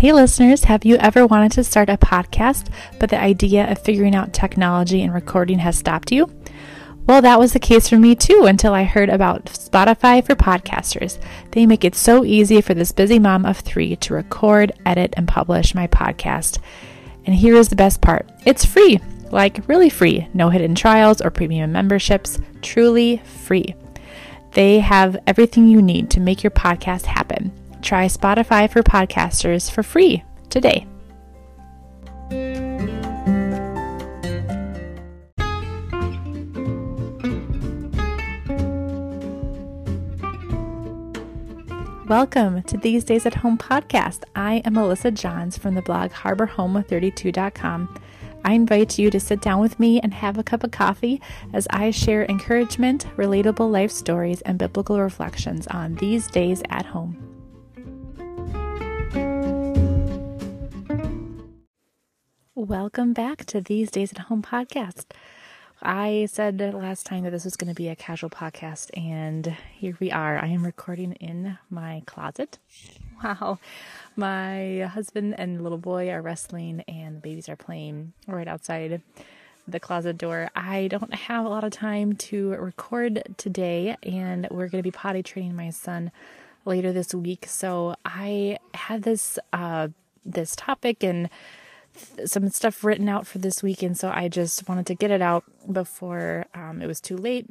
Hey, listeners, have you ever wanted to start a podcast, but the idea of figuring out technology and recording has stopped you? Well, that was the case for me too until I heard about Spotify for podcasters. They make it so easy for this busy mom of three to record, edit, and publish my podcast. And here is the best part it's free, like really free. No hidden trials or premium memberships, truly free. They have everything you need to make your podcast happen. Try Spotify for podcasters for free today. Welcome to These Days at Home podcast. I am Melissa Johns from the blog harborhome32.com. I invite you to sit down with me and have a cup of coffee as I share encouragement, relatable life stories, and biblical reflections on these days at home. Welcome back to These Days at Home podcast. I said last time that this was going to be a casual podcast, and here we are. I am recording in my closet. Wow. My husband and little boy are wrestling, and the babies are playing right outside the closet door. I don't have a lot of time to record today, and we're going to be potty training my son later this week. So I had this uh, this topic and some stuff written out for this weekend, so I just wanted to get it out before um, it was too late.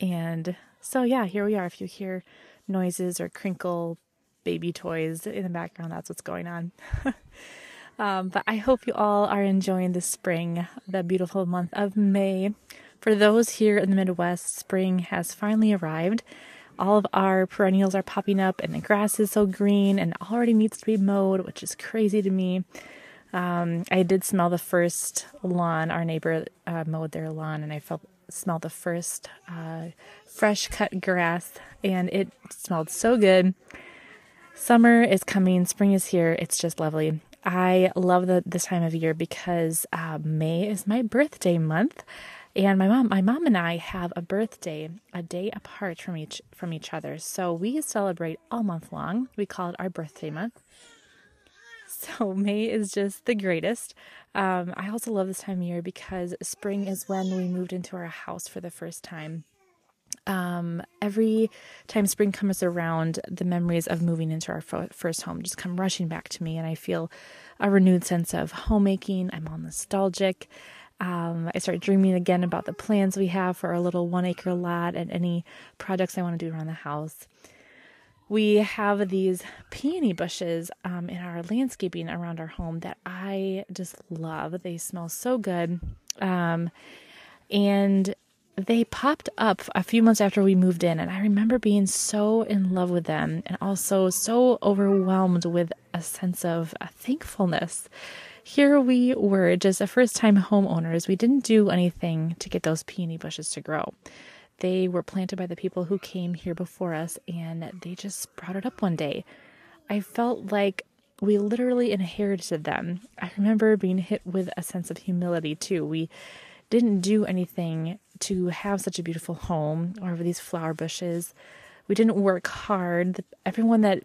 And so, yeah, here we are. If you hear noises or crinkle baby toys in the background, that's what's going on. um, but I hope you all are enjoying the spring, the beautiful month of May. For those here in the Midwest, spring has finally arrived. All of our perennials are popping up, and the grass is so green and already needs to be mowed, which is crazy to me. Um, I did smell the first lawn. Our neighbor uh, mowed their lawn, and I felt smelled the first uh, fresh cut grass, and it smelled so good. Summer is coming, spring is here. It's just lovely. I love the this time of year because uh, May is my birthday month, and my mom, my mom and I have a birthday a day apart from each from each other. So we celebrate all month long. We call it our birthday month. So May is just the greatest. Um, I also love this time of year because spring is when we moved into our house for the first time. Um, every time spring comes around, the memories of moving into our first home just come rushing back to me, and I feel a renewed sense of homemaking. I'm all nostalgic. Um, I start dreaming again about the plans we have for our little one acre lot and any projects I want to do around the house we have these peony bushes um, in our landscaping around our home that I just love. They smell so good. Um, and they popped up a few months after we moved in, and I remember being so in love with them and also so overwhelmed with a sense of a thankfulness. Here we were, just a first time homeowners. We didn't do anything to get those peony bushes to grow. They were planted by the people who came here before us and they just sprouted up one day. I felt like we literally inherited them. I remember being hit with a sense of humility too. We didn't do anything to have such a beautiful home or these flower bushes. We didn't work hard. Everyone that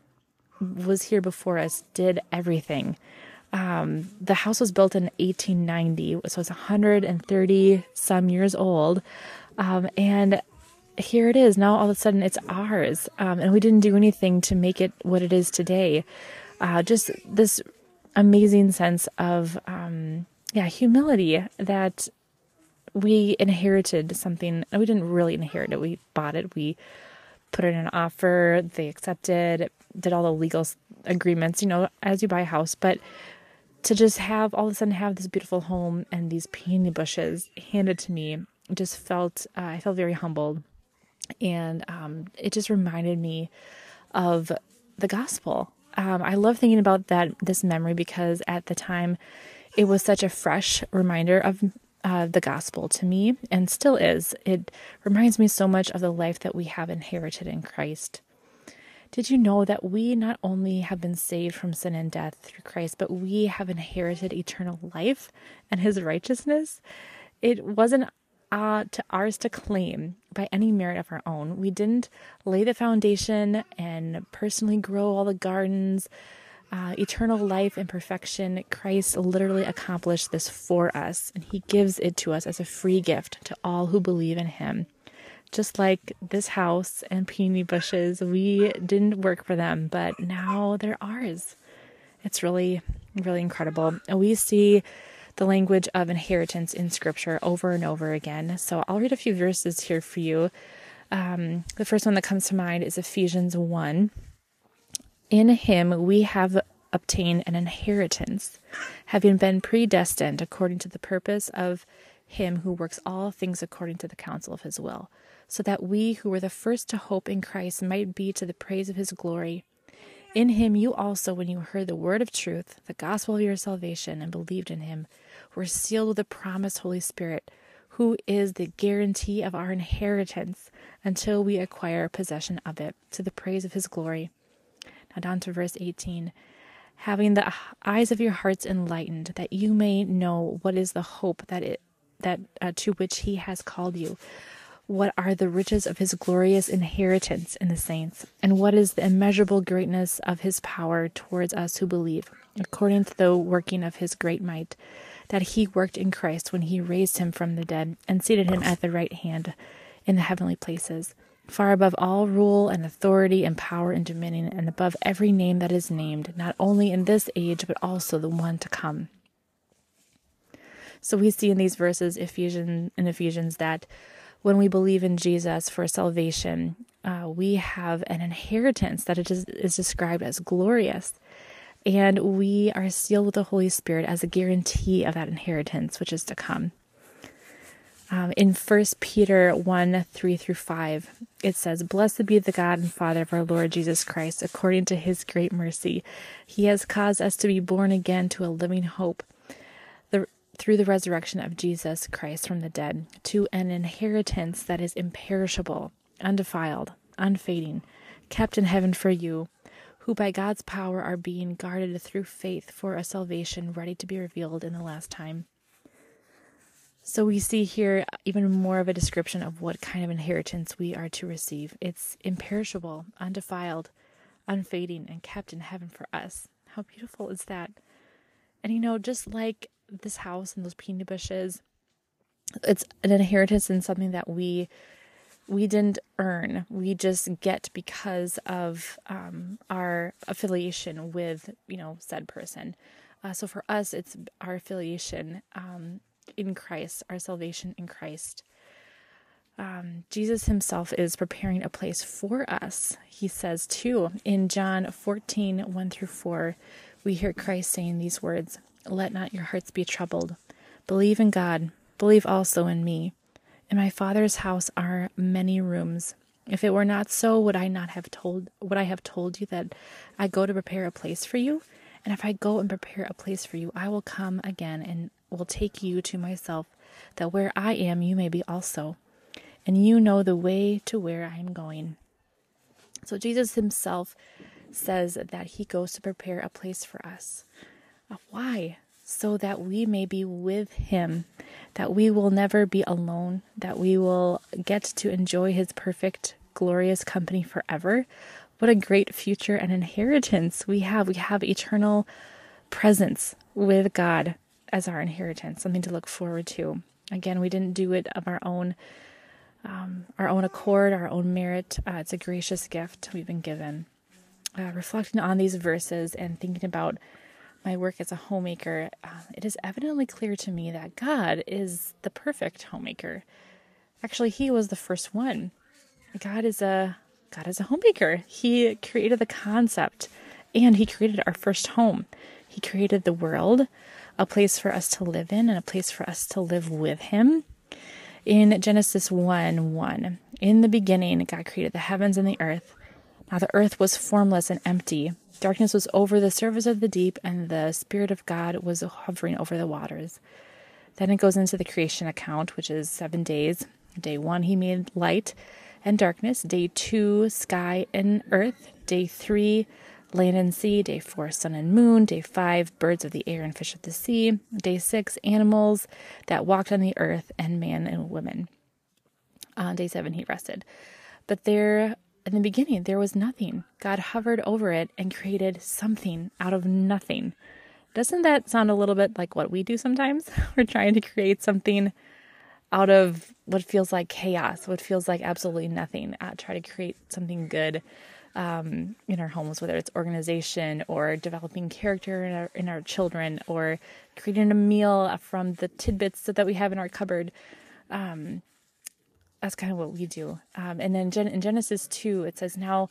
was here before us did everything. Um, the house was built in 1890, so it's 130 some years old. Um, and here it is. Now all of a sudden it's ours. Um, and we didn't do anything to make it what it is today. Uh, just this amazing sense of, um, yeah, humility that we inherited something. We didn't really inherit it. We bought it. We put in an offer. They accepted, did all the legal agreements, you know, as you buy a house. But to just have all of a sudden have this beautiful home and these peony bushes handed to me just felt uh, I felt very humbled, and um, it just reminded me of the gospel. Um, I love thinking about that this memory because at the time it was such a fresh reminder of uh, the gospel to me and still is. It reminds me so much of the life that we have inherited in Christ. Did you know that we not only have been saved from sin and death through Christ, but we have inherited eternal life and his righteousness? It wasn't uh, to ours to claim by any merit of our own. We didn't lay the foundation and personally grow all the gardens. uh, eternal life and perfection, Christ literally accomplished this for us, and He gives it to us as a free gift to all who believe in Him. Just like this house and peony bushes, we didn't work for them, but now they're ours. It's really, really incredible. And we see the language of inheritance in Scripture over and over again. So I'll read a few verses here for you. Um, the first one that comes to mind is Ephesians 1 in him we have obtained an inheritance, having been predestined according to the purpose of him who works all things according to the counsel of his will, so that we who were the first to hope in Christ might be to the praise of his glory. In him you also, when you heard the word of truth, the gospel of your salvation, and believed in him, were sealed with the promised Holy Spirit, who is the guarantee of our inheritance until we acquire possession of it, to the praise of his glory. Now down to verse 18. Having the eyes of your hearts enlightened, that you may know what is the hope that it that uh, to which he has called you, what are the riches of his glorious inheritance in the saints, and what is the immeasurable greatness of his power towards us who believe, according to the working of his great might, that he worked in Christ when he raised him from the dead and seated him at the right hand in the heavenly places far above all rule and authority and power and dominion, and above every name that is named, not only in this age, but also the one to come. So we see in these verses, Ephesians in Ephesians, that when we believe in Jesus for salvation, uh, we have an inheritance that is, is described as glorious. And we are sealed with the Holy Spirit as a guarantee of that inheritance, which is to come. Um, in First Peter 1 3 through 5, it says, Blessed be the God and Father of our Lord Jesus Christ, according to his great mercy. He has caused us to be born again to a living hope through the resurrection of Jesus Christ from the dead, to an inheritance that is imperishable, undefiled, unfading, kept in heaven for you, who by God's power are being guarded through faith for a salvation ready to be revealed in the last time. So we see here even more of a description of what kind of inheritance we are to receive. It's imperishable, undefiled, unfading, and kept in heaven for us. How beautiful is that? And you know, just like this house and those peony bushes, it's an inheritance and something that we we didn't earn. We just get because of um, our affiliation with you know said person. Uh, so for us, it's our affiliation um, in Christ, our salvation in Christ. Um, Jesus himself is preparing a place for us. He says, too, in John 14 1 through 4, we hear Christ saying these words Let not your hearts be troubled. Believe in God, believe also in me. In my Father's house are many rooms. If it were not so, would I not have told would I have told you that I go to prepare a place for you? And if I go and prepare a place for you, I will come again and will take you to myself, that where I am, you may be also. And you know the way to where I am going. So Jesus himself says that he goes to prepare a place for us. Why? So that we may be with him, that we will never be alone, that we will get to enjoy his perfect, glorious company forever. What a great future and inheritance we have. We have eternal presence with God as our inheritance, something to look forward to. Again, we didn't do it of our own um, our own accord, our own merit. Uh, it's a gracious gift we've been given. Uh, reflecting on these verses and thinking about my work as a homemaker, uh, it is evidently clear to me that God is the perfect homemaker. Actually, He was the first one. God is a God is a homemaker. He created the concept, and He created our first home. He created the world a place for us to live in and a place for us to live with Him. In Genesis 1 1, in the beginning, God created the heavens and the earth. Now the earth was formless and empty. Darkness was over the surface of the deep, and the Spirit of God was hovering over the waters. Then it goes into the creation account, which is seven days. Day one, He made light and darkness. Day two, sky and earth. Day three, land and sea. Day four, sun and moon. Day five, birds of the air and fish of the sea. Day six, animals that walked on the earth, and man and woman. On day seven, he rested. But there in the beginning, there was nothing. God hovered over it and created something out of nothing. Doesn't that sound a little bit like what we do sometimes? We're trying to create something out of what feels like chaos, what feels like absolutely nothing. Uh, try to create something good um, in our homes, whether it's organization or developing character in our, in our children or creating a meal from the tidbits that we have in our cupboard. Um, that's kind of what we do. Um, and then in Genesis 2, it says, Now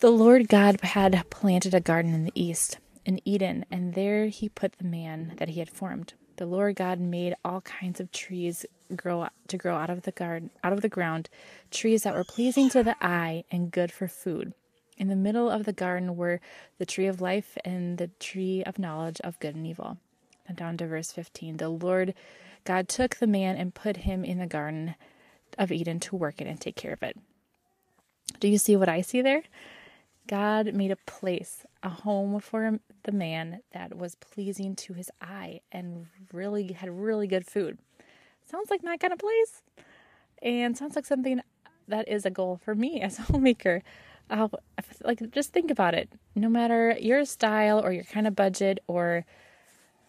the Lord God had planted a garden in the east, in Eden, and there he put the man that he had formed the Lord God made all kinds of trees grow to grow out of the garden, out of the ground, trees that were pleasing to the eye and good for food. In the middle of the garden were the tree of life and the tree of knowledge of good and evil. And down to verse 15. The Lord God took the man and put him in the garden of Eden to work it and take care of it. Do you see what I see there? God made a place, a home for the man that was pleasing to his eye and really had really good food. Sounds like my kind of place. And sounds like something that is a goal for me as a homemaker. Uh, like, just think about it. No matter your style or your kind of budget or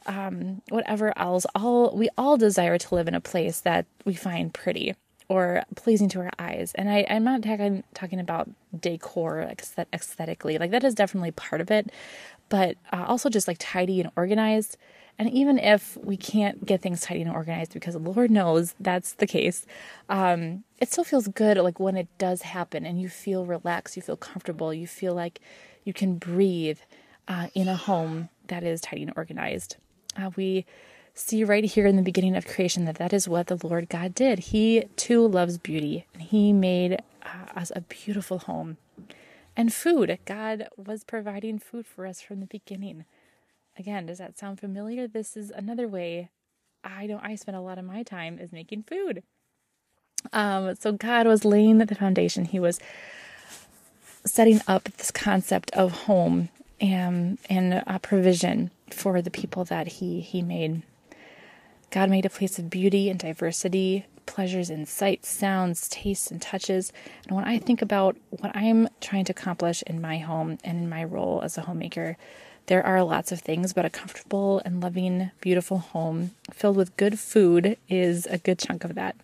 um, whatever else, all we all desire to live in a place that we find pretty or pleasing to our eyes. And I, I'm not talking talking about decor aesthetically, like that is definitely part of it, but uh, also just like tidy and organized. And even if we can't get things tidy and organized, because Lord knows that's the case, um, it still feels good like when it does happen and you feel relaxed, you feel comfortable, you feel like you can breathe uh, in a home that is tidy and organized. Uh, we see right here in the beginning of creation that that is what the Lord God did. He too loves beauty, and He made uh, us a beautiful home. And food, God was providing food for us from the beginning. Again, does that sound familiar? This is another way I don't I spend a lot of my time is making food. Um, so God was laying the foundation. He was setting up this concept of home and and provision for the people that he he made God made a place of beauty and diversity, pleasures in sights, sounds, tastes, and touches. And when I think about what I'm trying to accomplish in my home and in my role as a homemaker, there are lots of things, but a comfortable and loving, beautiful home filled with good food is a good chunk of that.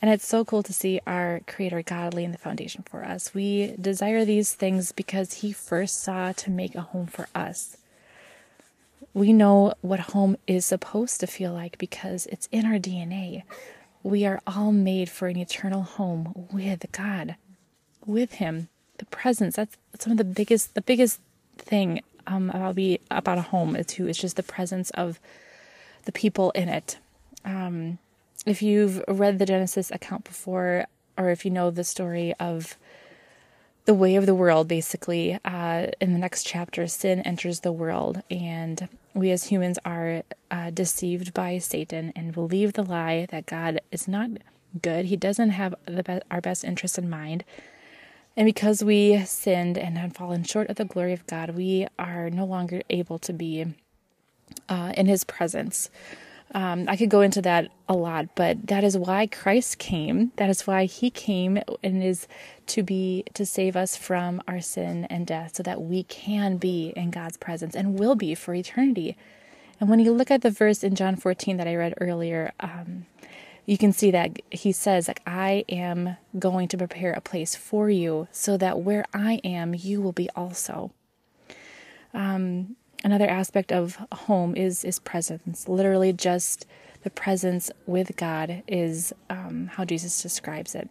And it's so cool to see our Creator God laying the foundation for us. We desire these things because He first saw to make a home for us. We know what home is supposed to feel like because it's in our DNA. We are all made for an eternal home with God, with Him. The presence, that's some of the biggest, the biggest thing um, about, be, about a home too, is just the presence of the people in it. Um, if you've read the Genesis account before, or if you know the story of the way of the world, basically, uh, in the next chapter, sin enters the world, and we as humans are uh, deceived by Satan and believe the lie that God is not good. He doesn't have be- our best interest in mind. And because we sinned and have fallen short of the glory of God, we are no longer able to be uh, in His presence. Um, I could go into that a lot, but that is why Christ came. That is why He came and is to be to save us from our sin and death, so that we can be in God's presence and will be for eternity. And when you look at the verse in John 14 that I read earlier, um, you can see that he says, like, I am going to prepare a place for you, so that where I am, you will be also. Um, another aspect of home is is presence. Literally, just the presence with God is um, how Jesus describes it.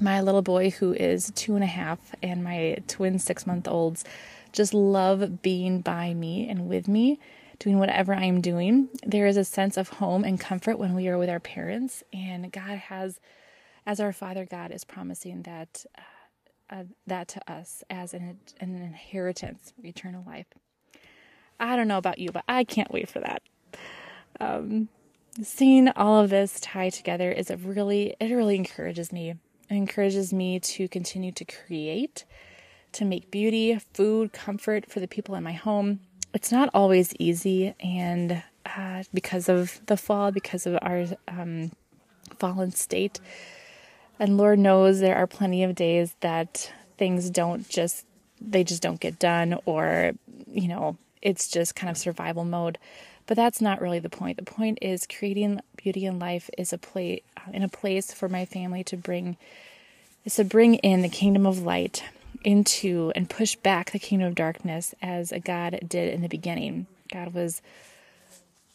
My little boy, who is two and a half, and my twin six month olds, just love being by me and with me, doing whatever I am doing. There is a sense of home and comfort when we are with our parents, and God has, as our Father God is promising that. Uh, uh, that to us as an, an inheritance eternal life. I don't know about you, but I can't wait for that. Um, seeing all of this tie together is a really, it really encourages me. It encourages me to continue to create, to make beauty, food, comfort for the people in my home. It's not always easy, and uh, because of the fall, because of our um, fallen state, And Lord knows there are plenty of days that things don't just, they just don't get done, or, you know, it's just kind of survival mode. But that's not really the point. The point is creating beauty in life is a place in a place for my family to bring is to bring in the kingdom of light into and push back the kingdom of darkness as a God did in the beginning. God was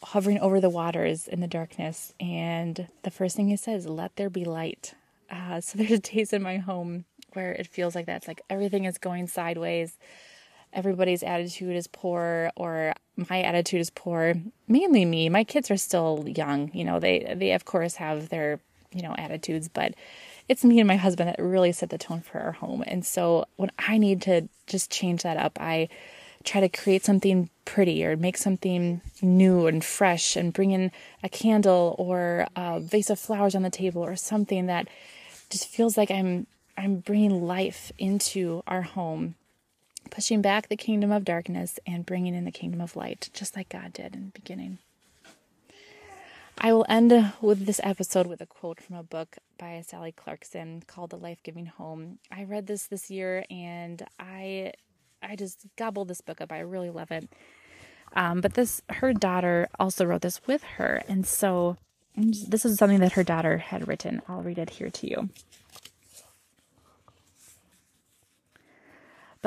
hovering over the waters in the darkness, and the first thing He says, "Let there be light." Uh, so there's days in my home where it feels like that. It's like everything is going sideways. Everybody's attitude is poor, or my attitude is poor. Mainly me. My kids are still young. You know, they they of course have their you know attitudes, but it's me and my husband that really set the tone for our home. And so when I need to just change that up, I try to create something pretty or make something new and fresh and bring in a candle or a vase of flowers on the table or something that just feels like I'm I'm bringing life into our home, pushing back the kingdom of darkness and bringing in the kingdom of light, just like God did in the beginning. I will end with this episode with a quote from a book by Sally Clarkson called The Life Giving Home. I read this this year and I I just gobbled this book up. I really love it. Um, but this her daughter also wrote this with her, and so this is something that her daughter had written. I'll read it here to you.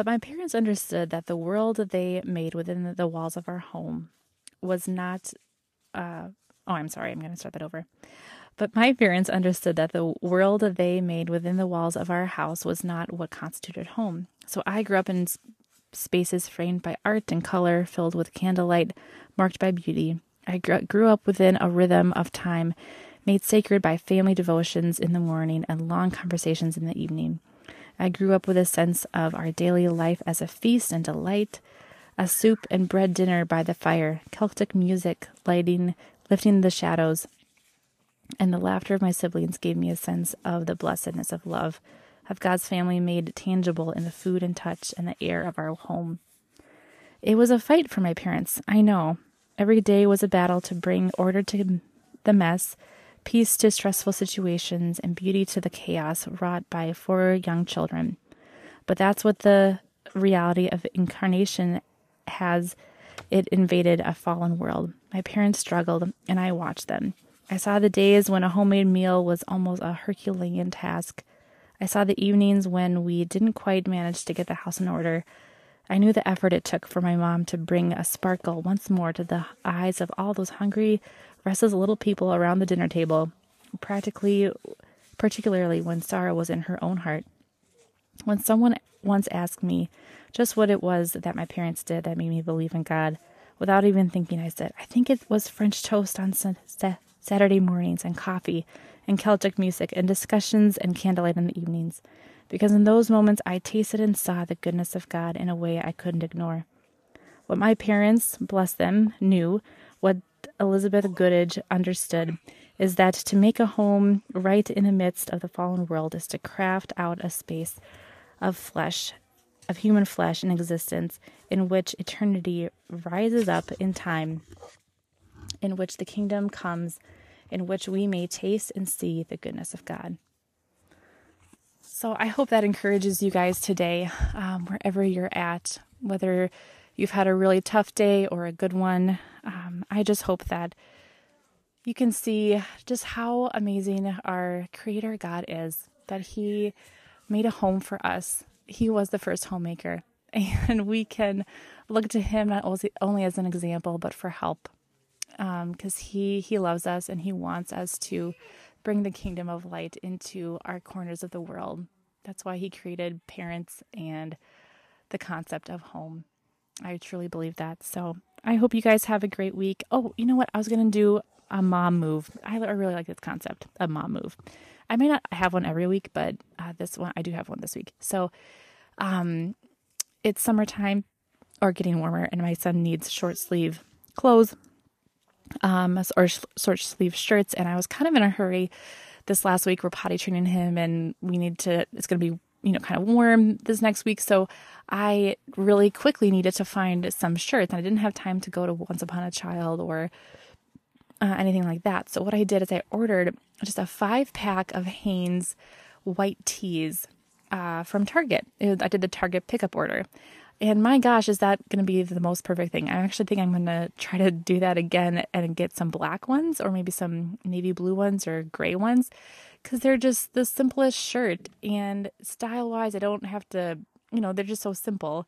But my parents understood that the world they made within the walls of our home was not uh, Oh, I'm sorry. I'm going to start that over. But my parents understood that the world they made within the walls of our house was not what constituted home. So I grew up in spaces framed by art and color, filled with candlelight, marked by beauty. I grew up within a rhythm of time made sacred by family devotions in the morning and long conversations in the evening. I grew up with a sense of our daily life as a feast and delight, a soup and bread dinner by the fire, Celtic music lighting lifting the shadows, and the laughter of my siblings gave me a sense of the blessedness of love, of God's family made tangible in the food and touch and the air of our home. It was a fight for my parents, I know. Every day was a battle to bring order to the mess, peace to stressful situations, and beauty to the chaos wrought by four young children. But that's what the reality of incarnation has it invaded a fallen world. My parents struggled, and I watched them. I saw the days when a homemade meal was almost a Herculean task. I saw the evenings when we didn't quite manage to get the house in order. I knew the effort it took for my mom to bring a sparkle once more to the eyes of all those hungry, restless little people around the dinner table, practically particularly when sorrow was in her own heart. When someone once asked me just what it was that my parents did that made me believe in God, Without even thinking, I said, I think it was French toast on Saturday mornings and coffee and Celtic music and discussions and candlelight in the evenings. Because in those moments, I tasted and saw the goodness of God in a way I couldn't ignore. What my parents, bless them, knew, what Elizabeth Goudge understood, is that to make a home right in the midst of the fallen world is to craft out a space of flesh of human flesh and existence in which eternity rises up in time, in which the kingdom comes, in which we may taste and see the goodness of God. So I hope that encourages you guys today, um, wherever you're at, whether you've had a really tough day or a good one. Um, I just hope that you can see just how amazing our Creator God is, that He made a home for us, he was the first homemaker, and we can look to him not only as an example but for help, because um, he he loves us and he wants us to bring the kingdom of light into our corners of the world. That's why he created parents and the concept of home. I truly believe that. So I hope you guys have a great week. Oh, you know what? I was going to do a mom move. I really like this concept, a mom move. I may not have one every week, but uh, this one, I do have one this week. So um, it's summertime or getting warmer, and my son needs short sleeve clothes um, or short sleeve shirts. And I was kind of in a hurry this last week. We're potty training him, and we need to, it's going to be you know, kind of warm this next week. So I really quickly needed to find some shirts. And I didn't have time to go to Once Upon a Child or uh, anything like that. So what I did is I ordered just a five pack of Hanes white tees uh, from Target. I did the Target pickup order. And my gosh, is that going to be the most perfect thing? I actually think I'm going to try to do that again and get some black ones or maybe some navy blue ones or gray ones because they're just the simplest shirt. And style wise, I don't have to, you know, they're just so simple.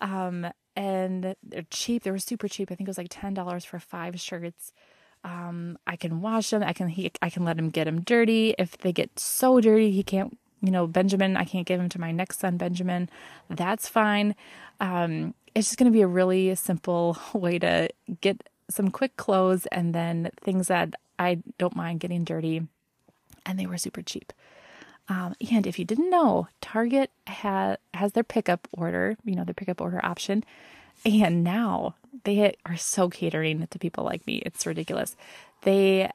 Um, and they're cheap. They were super cheap. I think it was like $10 for five shirts. Um, I can wash them. I can he, I can let him get them dirty. If they get so dirty he can't you know, Benjamin, I can't give him to my next son, Benjamin. That's fine. Um, it's just going to be a really simple way to get some quick clothes and then things that I don't mind getting dirty. And they were super cheap. Um, and if you didn't know, Target ha- has their pickup order, you know, the pickup order option. And now they are so catering to people like me. It's ridiculous. They,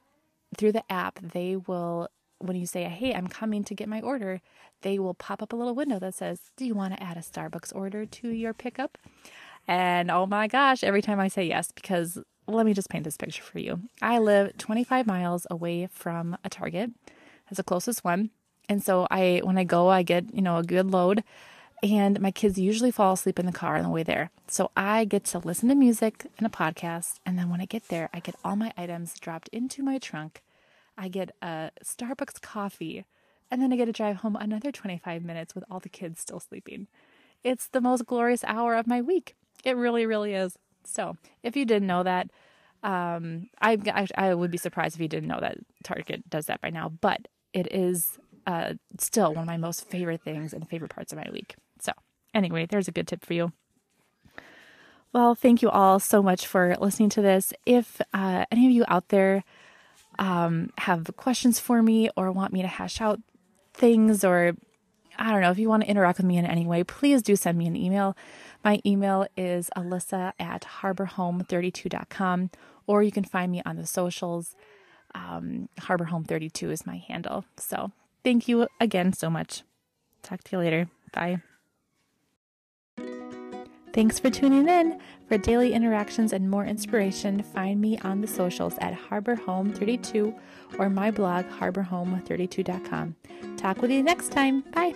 through the app, they will when you say, Hey, I'm coming to get my order, they will pop up a little window that says, Do you want to add a Starbucks order to your pickup? And oh my gosh, every time I say yes, because let me just paint this picture for you. I live 25 miles away from a Target, that's the closest one. And so I, when I go, I get, you know, a good load and my kids usually fall asleep in the car on the way there. So I get to listen to music and a podcast. And then when I get there, I get all my items dropped into my trunk I get a Starbucks coffee, and then I get to drive home another 25 minutes with all the kids still sleeping. It's the most glorious hour of my week. It really, really is. So, if you didn't know that, um, I, I, I would be surprised if you didn't know that Target does that by now. But it is uh, still one of my most favorite things and favorite parts of my week. So, anyway, there's a good tip for you. Well, thank you all so much for listening to this. If uh, any of you out there um, have questions for me or want me to hash out things or I don't know, if you want to interact with me in any way, please do send me an email. My email is alyssa at harborhome32.com, or you can find me on the socials. Um, harborhome32 is my handle. So thank you again so much. Talk to you later. Bye. Thanks for tuning in. For daily interactions and more inspiration, find me on the socials at Harbor Home 32 or my blog, harborhome32.com. Talk with you next time. Bye.